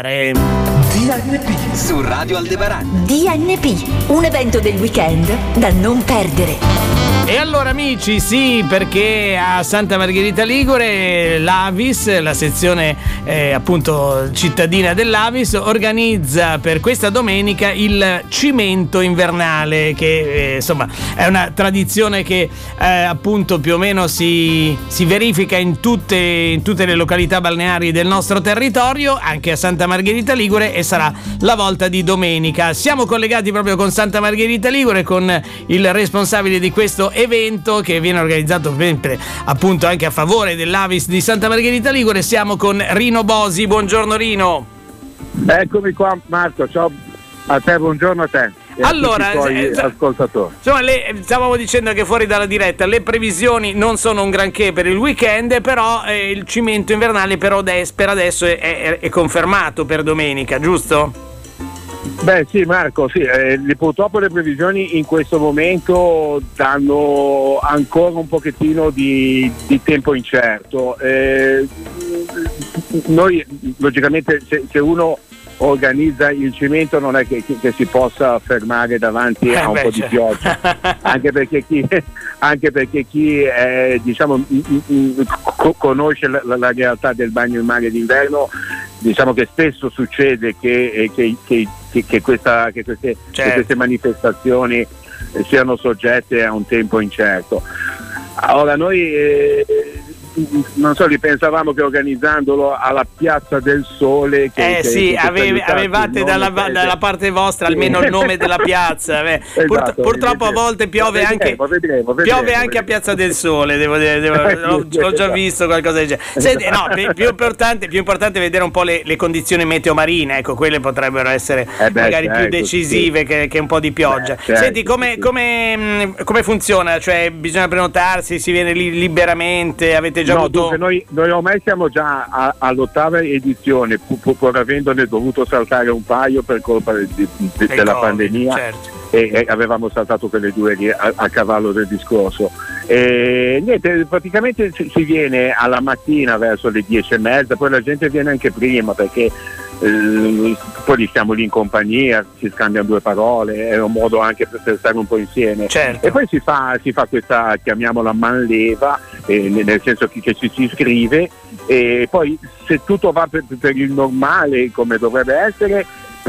Rem. DNP su Radio Aldebaran. DNP, un evento del weekend da non perdere. E allora amici, sì, perché a Santa Margherita Ligure l'Avis, la sezione eh, appunto cittadina dell'Avis, organizza per questa domenica il cimento invernale, che eh, insomma è una tradizione che eh, appunto più o meno si, si verifica in tutte, in tutte, le località balneari del nostro territorio, anche a Santa Margherita Ligure e sarà la volta di domenica. Siamo collegati proprio con Santa Margherita Ligure, con il responsabile di questo evento che viene organizzato sempre appunto anche a favore dell'Avis di Santa Margherita Ligure. Siamo con Rino Bosi. Buongiorno Rino. Eccomi qua Marco, ciao a te, buongiorno a te. Allora, eh, insomma, le, stavamo dicendo che fuori dalla diretta le previsioni non sono un granché per il weekend, però eh, il cimento invernale però per adesso è, è, è confermato per domenica, giusto? Beh sì Marco, sì, eh, purtroppo le previsioni in questo momento danno ancora un pochettino di, di tempo incerto. Eh, noi logicamente se, se, uno organizza il cimento non è che, che si possa fermare davanti a un eh beh, po' di pioggia, anche perché chi, anche perché chi è, diciamo, conosce la, la, realtà del bagno in mare d'inverno diciamo che spesso succede che, eh, che, che, che questa, queste, certo. queste, manifestazioni eh, siano soggette a un tempo incerto. Ora noi eh, non so, ripensavamo che organizzandolo alla Piazza del Sole. Che, eh che, sì, che ave, avevate dalla, dalla, parte vostra almeno il nome della piazza. esatto, Pur, purtroppo a volte piove anche, vedremo, vedremo, piove anche a Piazza del Sole, devo dire, devo, l'ho, l'ho, già visto qualcosa del genere. Senti, no, più, importante, più importante vedere un po' le, le, condizioni meteo marine, ecco, quelle potrebbero essere eh beh, magari certo, più decisive sì. che, che, un po' di pioggia. Beh, certo, Senti, come, sì. come, come, funziona? Cioè, bisogna prenotarsi, si viene lì liberamente, avete già no, avuto... Noi, noi, ormai siamo già a, all'ottava edizione, pur, pur, avendone dovuto saltare un paio per colpa di, di, della COVID, pandemia. Certo. E, avevamo saltato quelle due lì a, a cavallo del discorso. E, niente, praticamente si, viene alla mattina verso le dieci e mezza, poi la gente viene anche prima perché eh, poi stiamo lì in compagnia, si scambiano due parole, è un modo anche per stare un po' insieme. Certo. E poi si fa, si fa questa, chiamiamola manleva, eh, nel senso che, che ci si iscrive e poi se tutto va per, per il normale come dovrebbe essere,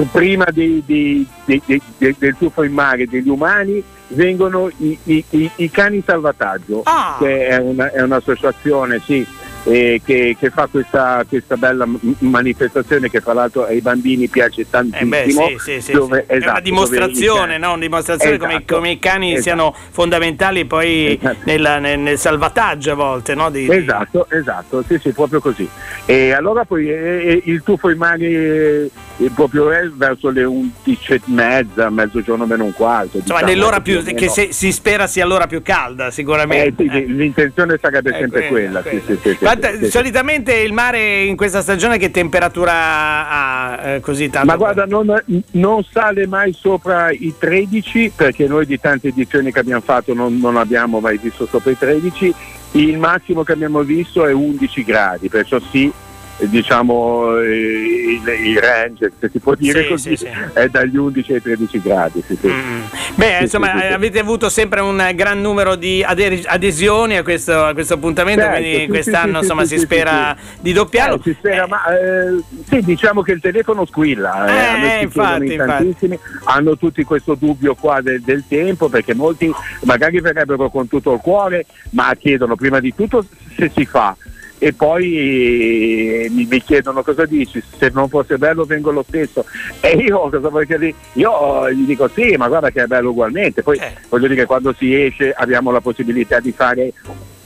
prima di, di, di, del tuffo in mare degli umani vengono i, i, i, i cani salvataggio, ah. che è, una, è un'associazione, sì eh, che, che, fa questa, questa, bella manifestazione che fra l'altro ai bambini piace tantissimo. Eh beh, sì, sì, sì, dove, esatto, è una dimostrazione, no? una dimostrazione esatto, come, come, i cani esatto. siano fondamentali poi esatto. nel, nel, nel, salvataggio a volte. No? Di, esatto, esatto, sì, sì, proprio così. E allora poi eh, il tuffo in mani eh, proprio è verso le 11 e mezza, mezzogiorno meno un quarto. Insomma, diciamo, nell'ora più, più che se, si spera sia l'ora più calda sicuramente. Eh, l'intenzione sarebbe sempre quella. quella. Sì, sì, Guarda, solitamente il mare in questa stagione che temperatura ha eh, così tanto? Ma guarda, non, non, sale mai sopra i 13 perché noi di tante edizioni che abbiamo fatto non, non abbiamo mai visto sopra i 13. Il massimo che abbiamo visto è 11 gradi, perciò sì, diciamo il, il, range, se si può dire sì, così, sì, sì. è dagli 11 ai 13 gradi. Mm. Beh, insomma, avete avuto sempre un gran numero di adesioni a questo, a questo appuntamento, certo, quindi quest'anno insomma, si spera di doppiarlo. Eh, si spera, eh. ma eh, sì, diciamo che il telefono squilla, eh, eh infatti, infatti. hanno tutti questo dubbio qua del, del tempo, perché molti magari verrebbero con tutto il cuore, ma chiedono prima di tutto se si fa e poi eh, mi, mi, chiedono cosa dici, se non fosse bello vengo lo stesso e io cosa voglio dire? Io gli dico sì, ma guarda che è bello ugualmente, poi eh. voglio dire che quando si esce abbiamo la possibilità di fare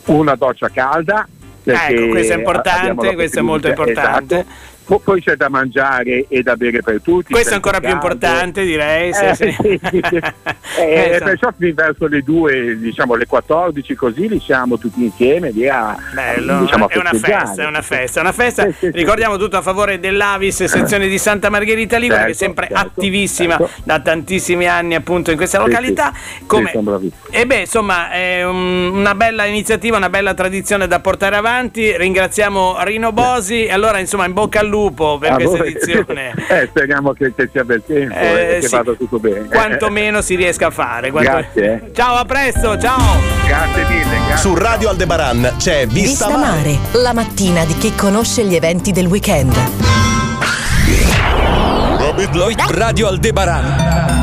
una doccia calda. Ecco, questo è importante, questo è molto importante. Esatto poi c'è da mangiare e da bere per tutti. Questo è ancora più importante, direi. Eh, sì, sì. eh, esatto. Perciò verso le 2, diciamo le 14, così li siamo tutti insieme via. Bello, diciamo, è, una festa, è una festa, una festa. Sì, Ricordiamo tutto a favore dell'Avis, sezione di Santa Margherita Ligure, certo, che è certo, sempre certo, attivissima certo. da tantissimi anni appunto in questa località. Come... E beh, insomma, è un, una bella iniziativa, una bella tradizione da portare avanti. Ringraziamo Rino Bosi e allora insomma in bocca al lupo lupo per A questa voi- edizione. Eh, speriamo che, che sia bel tempo Eh, e che sì. vada tutto bene. Quanto meno si riesca a fare. quanto- Grazie. Ciao, a presto, ciao. Grazie mille. Grazie. Su Radio Aldebaran c'è Vista, Vista Mare, la mattina di chi conosce gli eventi del weekend. Radio Aldebaran.